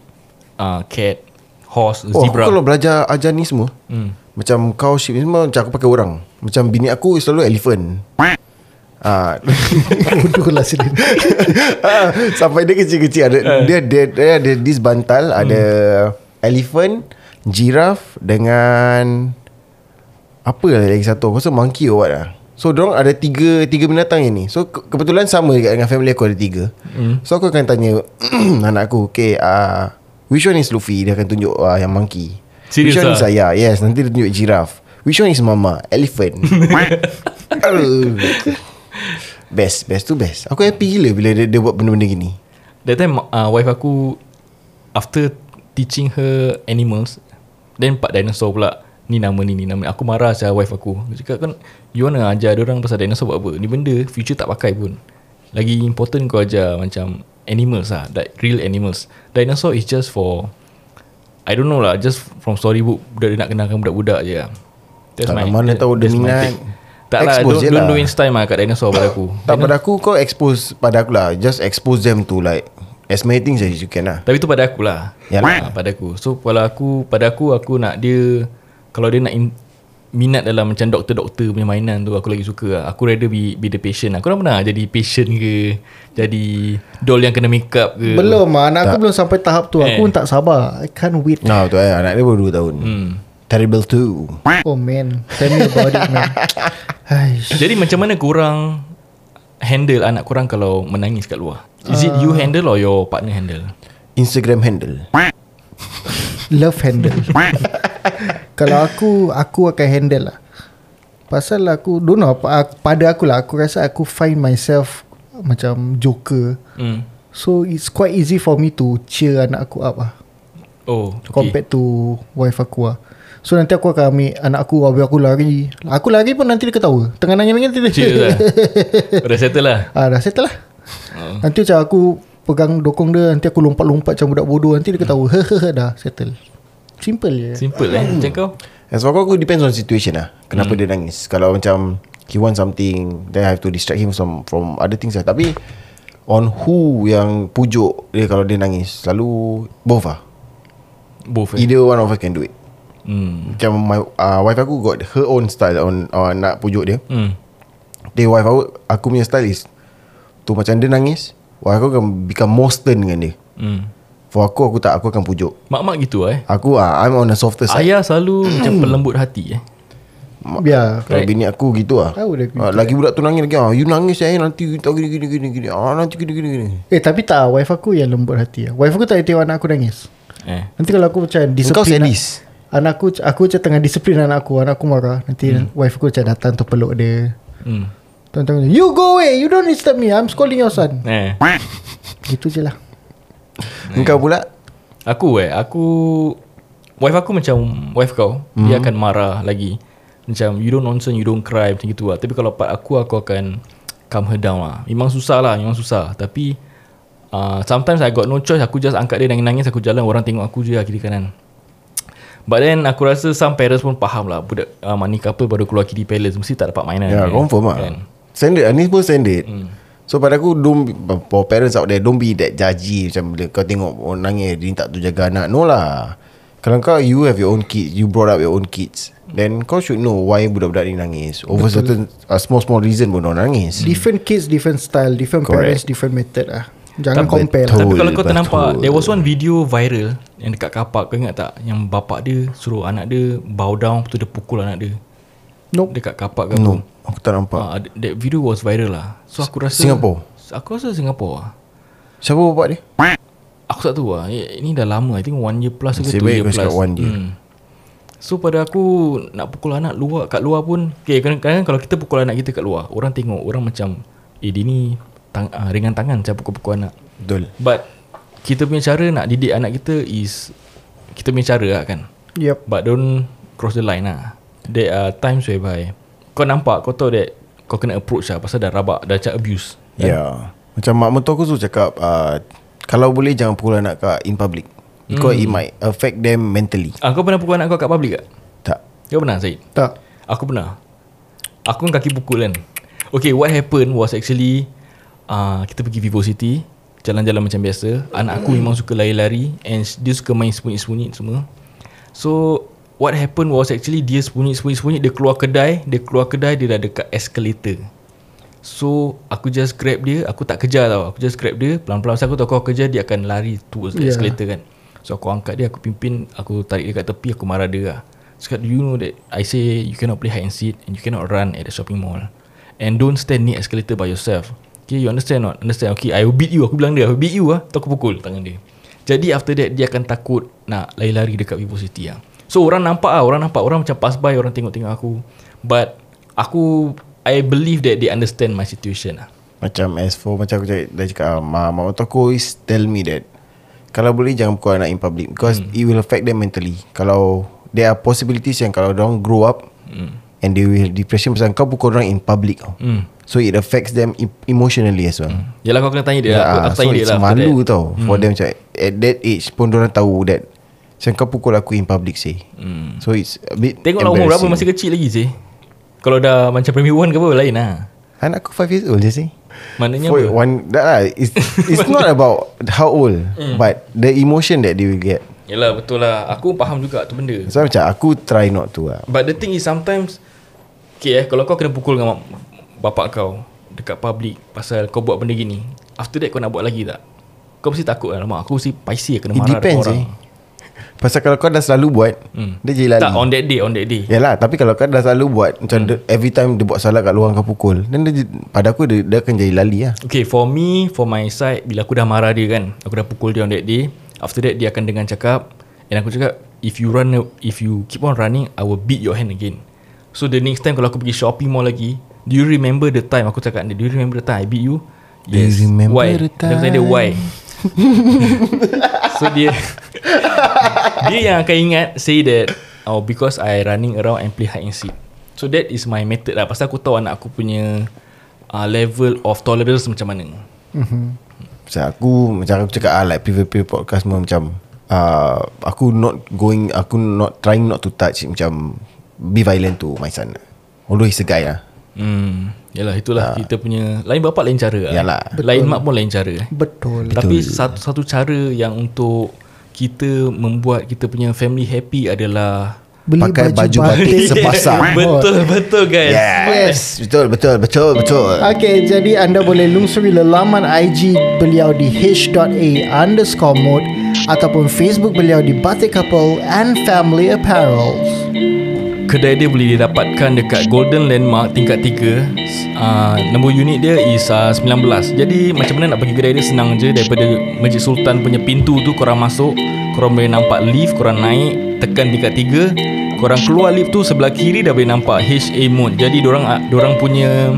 Speaker 2: uh, Cat Horse
Speaker 4: Oh, aku
Speaker 2: Zebra.
Speaker 4: kalau belajar ajar ni semua
Speaker 2: hmm.
Speaker 4: Macam kau sheep ni semua Macam aku pakai orang. Macam bini aku selalu elephant. Ah,
Speaker 3: Bodoh lah sini
Speaker 4: ah, Sampai dia kecil-kecil. Ada, dia, dia, dia ada this bantal Ada elephant Giraffe Dengan Apa lagi satu? Aku rasa monkey or what lah So dorang ada tiga Tiga binatang ini. So ke- kebetulan sama juga Dengan family aku ada tiga.
Speaker 2: Hmm.
Speaker 4: So aku akan tanya Anak aku Okay uh, Which one is Luffy? Dia akan tunjuk uh, Yang monkey.
Speaker 2: Serious
Speaker 4: Which one
Speaker 2: ah?
Speaker 4: is saya Yes nanti dia tunjuk giraffe. Which one is mama? Elephant. Best Best tu best. Aku happy gila Bila dia, dia buat benda-benda gini.
Speaker 2: That time uh, wife aku After teaching her animals Then part dinosaur pula Ni nama ni ni nama ni. Aku marah saya wife aku. Aku cakap kan You wanna ajar orang pasal dinosaur buat apa? Ni benda future tak pakai pun. Lagi important kau ajar macam Animals lah Like real animals. Dinosaur is just for I don't know lah Just from storybook Budak dia nak kenalkan budak-budak je lah. That's
Speaker 4: Tak lah, mana tahu dia
Speaker 2: my
Speaker 4: minat.
Speaker 2: Tak lah don't, don't
Speaker 4: lah.
Speaker 2: waste time lah kat dinosaur pada aku.
Speaker 4: Tak pada aku Kau expose Pada aku lah. Just expose them to like As many things as you can lah.
Speaker 2: Tapi tu pada aku lah.
Speaker 4: Yalah.
Speaker 2: ha, Pada aku. So kalau aku Pada aku Aku nak dia Kalau dia nak in, Minat dalam macam doktor-doktor punya mainan tu Aku lagi suka. Lah Aku rather be, be the patient. Aku orang pernah jadi patient ke? Jadi Doll yang kena make up ke?
Speaker 3: Belum lah Anak aku belum sampai tahap tu. Aku
Speaker 2: Eh.
Speaker 3: pun tak sabar. I can't wait.
Speaker 4: Nah betul eh. Anak dia baru 2 tahun.
Speaker 2: Hmm.
Speaker 4: Terrible 2
Speaker 3: Oh man. Tell me about it man.
Speaker 2: Jadi macam mana korang Handle anak korang Kalau menangis kat luar? Is it you handle Or your partner handle?
Speaker 4: Instagram handle.
Speaker 3: Love handle Kalau aku Aku akan handle lah. Pasal aku Don't know Pada aku lah Aku rasa aku find myself Macam joker.
Speaker 2: Hmm.
Speaker 3: So it's quite easy for me to Cheer anak aku up lah.
Speaker 2: Oh okay.
Speaker 3: Compared to Wife aku lah. So nanti aku akan ambil Anak aku Habis aku lari. Aku lari pun nanti dia ketawa. Tengah nangis-nangis nanti dia
Speaker 2: Cheers lah. Dah settle lah.
Speaker 3: Ah, Dah settle lah.
Speaker 2: Oh.
Speaker 3: Nanti macam aku Pegang dokong dia Nanti aku lompat-lompat Macam budak bodoh Nanti dia ketawa. Dah settle Simple je.
Speaker 2: Simple eh? Macam kau.
Speaker 4: As for aku depends on situation lah. Kenapa dia nangis? Kalau macam He want something Then I have to distract him from From other things lah. Tapi On who yang pujuk dia Kalau dia nangis? Selalu Both lah.
Speaker 2: Both eh?
Speaker 4: Either one of us can do it.
Speaker 2: Hmm.
Speaker 4: Macam my uh, wife aku got her own style on uh, nak pujuk dia.
Speaker 2: Hmm.
Speaker 4: Dia wife aku, aku punya style is tu macam dia nangis, wife aku akan become more stern dengan dia.
Speaker 2: Hmm.
Speaker 4: For aku aku tak aku akan pujuk.
Speaker 2: Mak-mak gitu eh
Speaker 4: Aku ah I'm on the softer side.
Speaker 2: Ayah selalu macam pelembut hati eh
Speaker 3: Biar
Speaker 4: Kalau bini aku gitu ah.
Speaker 3: Tahu dia gitu.
Speaker 4: Ah, lagi budak tu nangis lagi ah you nangis saya nanti tak gini gini gini gini. Ah nanti gini gini gini.
Speaker 3: Eh tapi tak Wife aku yang lembut hati lah. Wife aku tak tengok anak aku nangis
Speaker 2: Eh
Speaker 3: Nanti kalau aku macam
Speaker 4: Kau
Speaker 3: Disiplin
Speaker 4: sadis.
Speaker 3: Anak aku Aku macam tengah disiplin anak aku Anak aku marah Nanti hmm. wife aku macam datang tu peluk dia
Speaker 2: hmm.
Speaker 3: Tuan-tuan You go away You don't disturb me I'm scolding your son
Speaker 2: Eh
Speaker 3: Itu je lah
Speaker 4: Engkau pula?
Speaker 2: Aku eh Aku Wife aku macam Wife kau. Hmm. Dia akan marah lagi. Macam You don't nonsense You don't cry Macam gitu lah. Tapi kalau part aku Aku akan Calm her down lah. Memang susah lah Memang susah. Tapi uh, Sometimes I got no choice. Aku just angkat dia Nangis-nangis Aku jalan Orang tengok aku je lah Kiri kanan. But then aku rasa Some parents pun faham lah. Budak uh, money couple Baru keluar kiri palace Mesti tak dapat mainan
Speaker 4: Ya
Speaker 2: kan?
Speaker 4: confirm lah.
Speaker 2: Kan?
Speaker 4: Standard ah, Ni pun standard So pada aku don't, For parents out there Don't be that judgy Macam bila kau tengok Orang nangis Dia tak tu jaga anak. No lah. Kalau kau You have your own kids You brought up your own kids Then kau should know Why budak-budak ni nangis. Over certain uh, Small small reason pun orang nangis.
Speaker 3: Different kids Different style Different
Speaker 4: Correct.
Speaker 3: parents Different method lah. Jangan
Speaker 2: Tapi-
Speaker 3: compare lah.
Speaker 4: Betul,
Speaker 2: Tapi kalau kau
Speaker 4: betul.
Speaker 2: ternampak There was one video viral Yang dekat kapak. Kau ingat tak? Yang bapak dia Suruh anak dia Bow down Lepas tu dia pukul anak dia.
Speaker 3: Nope.
Speaker 2: Dekat kapak ke
Speaker 4: No
Speaker 2: apa
Speaker 4: Aku tak nampak
Speaker 2: Ah, that video was viral lah So aku rasa
Speaker 4: Singapore?
Speaker 2: Aku rasa Singapore lah
Speaker 4: Siapa bapak dia?
Speaker 2: Aku tak tahu lah Eh, Ini dah lama I think one year plus ke
Speaker 4: Nasib
Speaker 2: two year plus
Speaker 4: cakap one year.
Speaker 2: Hmm. So pada aku Nak pukul anak luar Kat luar pun Okay kadang-kadang Kalau kita pukul anak kita kat luar Orang tengok Orang macam Eh dia ni tang, uh, Ringan tangan Macam pukul-pukul anak
Speaker 4: Betul
Speaker 2: But Kita punya cara nak didik anak kita Is Kita punya cara lah kan
Speaker 3: Yep.
Speaker 2: But don't Cross the line lah There are times whereby Kau nampak Kau tahu that Kau kena approach lah Pasal dah rabak Dah macam abuse
Speaker 4: Ya. Yeah. Macam mak mentua aku tu cakap uh, Kalau boleh jangan pukul anak kat in public. Because it might affect them mentally.
Speaker 2: Ah, Kau pernah pukul anak kau kat public tak?
Speaker 4: Tak.
Speaker 2: Kau pernah Syed?
Speaker 3: Tak.
Speaker 2: Aku pernah. Aku kan kaki pukul kan. Okay what happened was actually uh, Kita pergi Vivo City Jalan-jalan macam biasa. Anak aku memang suka lari-lari And dia suka main sembunyi-sembunyi semua. So What happened was actually Dia sembunyi-sembunyi Dia keluar kedai Dia keluar kedai Dia dah dekat escalator. So Aku just grab dia Aku tak kejar tau. Aku just grab dia Pelan-pelan. Pasal aku tahu aku kejar Dia akan lari towards the
Speaker 3: Yeah.
Speaker 2: escalator kan. So aku angkat dia Aku pimpin Aku tarik dia kat tepi Aku marah dia lah. Cakap do you know that I say you cannot play hide and seek And you cannot run at the shopping mall? And don't stand near escalator by yourself. Okay you understand not? Understand? Okay I will beat you. Aku bilang dia I will beat you lah Tu aku pukul tangan dia. Jadi after that Dia akan takut Nak lari-lari dekat Vivo City lah So orang nampak lah Orang nampak Orang macam pass by Orang tengok-tengok aku. But Aku I believe that they understand my situation lah.
Speaker 4: Macam as for Macam aku cakap, dah cakap ah, Mak, mak aku always tell me that Kalau boleh jangan pukul anak in public Because it will affect them mentally. Kalau There are possibilities yang Kalau orang grow up And they will depression Pasal kau pukul orang in public
Speaker 2: Hmm.
Speaker 4: So it affects them emotionally as well.
Speaker 2: Yalah kau kena tanya dia.
Speaker 4: Yeah,
Speaker 2: Aku, aku
Speaker 4: so
Speaker 2: tanya dia
Speaker 4: it's
Speaker 2: lah
Speaker 4: malu tau For them macam At that age pun Diorang tahu that Macam kau pukul aku in public say
Speaker 2: Hmm.
Speaker 4: So it's a bit
Speaker 2: Tengoklah umur berapa. Masih kecil lagi sih Kalau dah macam primary 1 ke apa Lain lah.
Speaker 4: Anak aku 5 years old je sih
Speaker 2: Maknanya
Speaker 4: For
Speaker 2: apa?
Speaker 4: one that lah, it's, it's not about how old
Speaker 2: Hmm.
Speaker 4: But the emotion that they will get.
Speaker 2: Yalah betul lah. Aku faham juga tu benda.
Speaker 4: So macam aku try not to lah.
Speaker 2: But the thing is sometimes Okay eh Kalau kau kena pukul dengan mak- bapak kau Dekat public Pasal kau buat benda gini After that kau nak buat lagi tak? Kau mesti takut lah. Mak aku mesti paisi kena
Speaker 4: It
Speaker 2: marah
Speaker 4: depends
Speaker 2: orang.
Speaker 4: eh Pasal kalau kau dah selalu buat
Speaker 2: Hmm.
Speaker 4: Dia jadi lali
Speaker 2: Tak on that day On that day.
Speaker 4: Yalah Tapi kalau kau dah selalu buat Macam
Speaker 2: Hmm.
Speaker 4: dia, every time dia buat salah kat luar kau pukul Dan dia, pada aku dia, dia akan jadi lali lah.
Speaker 2: Okay for me For my side Bila aku dah marah dia kan Aku dah pukul dia on that day After that dia akan dengan cakap And aku cakap If you run If you keep on running I will beat your hand again. So the next time Kalau aku pergi shopping mall lagi Do you remember the time Aku cakap Do you remember the time I beat you?
Speaker 4: Do you remember
Speaker 2: Why?
Speaker 4: the
Speaker 2: Dia tanya dia
Speaker 4: time?
Speaker 2: why? So dia Dia yang akan ingat Say that Oh because I running around And play hide and seek. So that is my method lah. Pasal aku tahu anak aku punya uh, Level of tolerance macam mana.
Speaker 4: Macam aku Macam aku cakap ah, Like previous podcast semua Macam uh, Aku not going Aku not Trying not to touch Macam Be violent to my son. Although he's a guy lah.
Speaker 2: Hmm. Yalah itulah kita punya Lain bapak lain cara lah.
Speaker 4: Yalah.
Speaker 2: Lain mak pun lain cara.
Speaker 3: Betul.
Speaker 2: Tapi satu satu cara yang untuk Kita membuat kita punya family happy adalah
Speaker 3: Beli
Speaker 4: Pakai baju
Speaker 3: batik.
Speaker 4: batik sepasang
Speaker 2: Betul betul guys.
Speaker 4: Yes. Betul betul betul betul.
Speaker 3: Okay, jadi anda boleh lungsuri laman IG beliau di h.a underscore mode ataupun Facebook beliau di Batik Couple and Family Apparels.
Speaker 2: Kedai dia boleh didapatkan dekat Golden Landmark tingkat 3 uh, Nombor unit dia is uh, 19 Jadi macam mana nak pergi kedai dia? Senang je. Daripada Masjid Sultan punya pintu tu korang masuk. Korang boleh nampak lift Korang naik Tekan tingkat 3 Korang keluar lift tu sebelah kiri dah boleh nampak HA Mode Jadi dorang, uh, dorang punya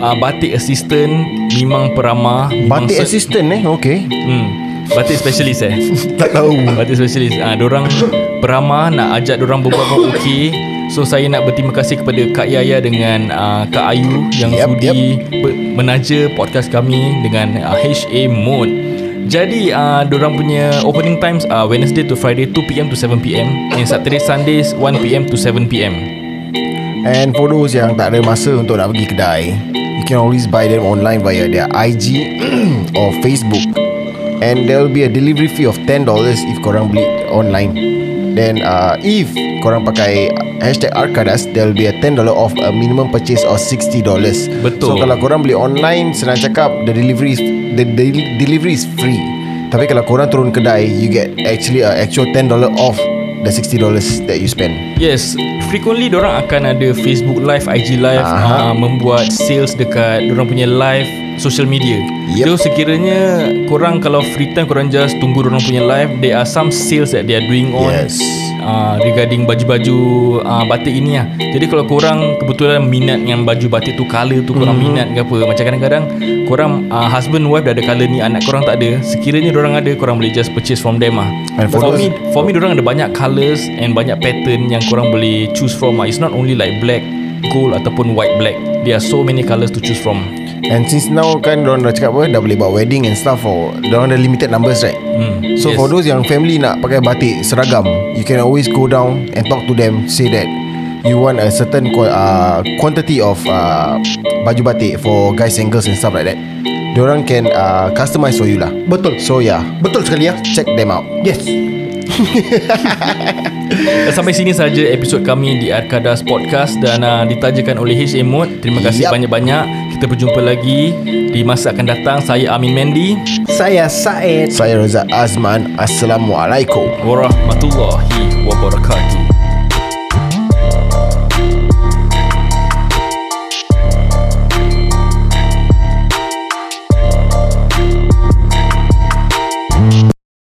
Speaker 2: uh, batik assistant Memang peramah memang
Speaker 4: Batik assistant eh? Okay.
Speaker 2: Hmm, batik specialist eh?
Speaker 4: Tak tahu.
Speaker 2: Batik specialist. Ah, Diorang beramah Nak ajak diorang berbuat pun okey So saya nak berterima kasih kepada Kak Yaya dengan uh, Kak Ayu Yang
Speaker 4: Yep,
Speaker 2: sudi ber- menaja podcast kami Dengan uh, HA Mode. Jadi uh, diorang punya opening times uh, Wednesday to Friday 2pm to 7pm And Saturday Sundays 1pm to 7pm
Speaker 4: And for those yang tak ada masa Untuk nak pergi kedai You can always buy them online Via their IG Or Facebook. And there will be a delivery fee of $10 If korang beli online Then uh, if korang pakai hashtag Arkadas there will be a $10 off a minimum purchase of $60
Speaker 2: Betul.
Speaker 4: So kalau korang beli online senang cakap the delivery is, the, the delivery is free. Tapi kalau korang turun kedai you get actually a actual $10 off the $60 that you spend.
Speaker 2: Yes, frequently orang akan ada Facebook Live, IG Live uh, membuat sales dekat orang punya live social media.
Speaker 4: Yep.
Speaker 2: So sekiranya korang kalau free time korang just tunggu orang punya live, there are some sales that they are doing on
Speaker 4: Yes.
Speaker 2: uh, regarding baju-baju uh, batik ini lah. Jadi kalau korang kebetulan minat dengan baju batik tu color tu korang
Speaker 4: Mhm.
Speaker 2: minat ke apa, macam kadang-kadang korang uh, husband wife dah ada color ni, anak korang tak ada. Sekiranya orang ada, korang boleh just purchase from them lah.
Speaker 4: And for
Speaker 2: For
Speaker 4: those-
Speaker 2: me For me orang ada banyak colours And banyak pattern Yang korang boleh choose from lah. It's not only like black Gold ataupun white black There are so many colours to choose from
Speaker 4: And since now kan Diorang dah cakap apa Dah boleh buat wedding and stuff for Diorang ada limited numbers right
Speaker 2: hmm.
Speaker 4: So
Speaker 2: yes.
Speaker 4: for those yang family nak pakai batik seragam, you can always go down and talk to them, say that you want a certain uh, quantity of uh, baju batik for guys and girls and stuff like that. Diorang can uh, customize for you lah.
Speaker 3: Betul
Speaker 4: So yeah,
Speaker 3: Betul sekali ya
Speaker 4: check them out.
Speaker 3: Yes
Speaker 2: sampai sini saja episod kami di Arkadas Podcast Dan uh, ditajakan oleh H.A. Mod Terima kasih
Speaker 4: Yup.
Speaker 2: banyak-banyak Kita berjumpa lagi. Di masa akan datang. Saya Amin Mendy
Speaker 3: Saya Said.
Speaker 4: Saya Razak Azman. Assalamualaikum.
Speaker 2: Warahmatullahi Wabarakatuh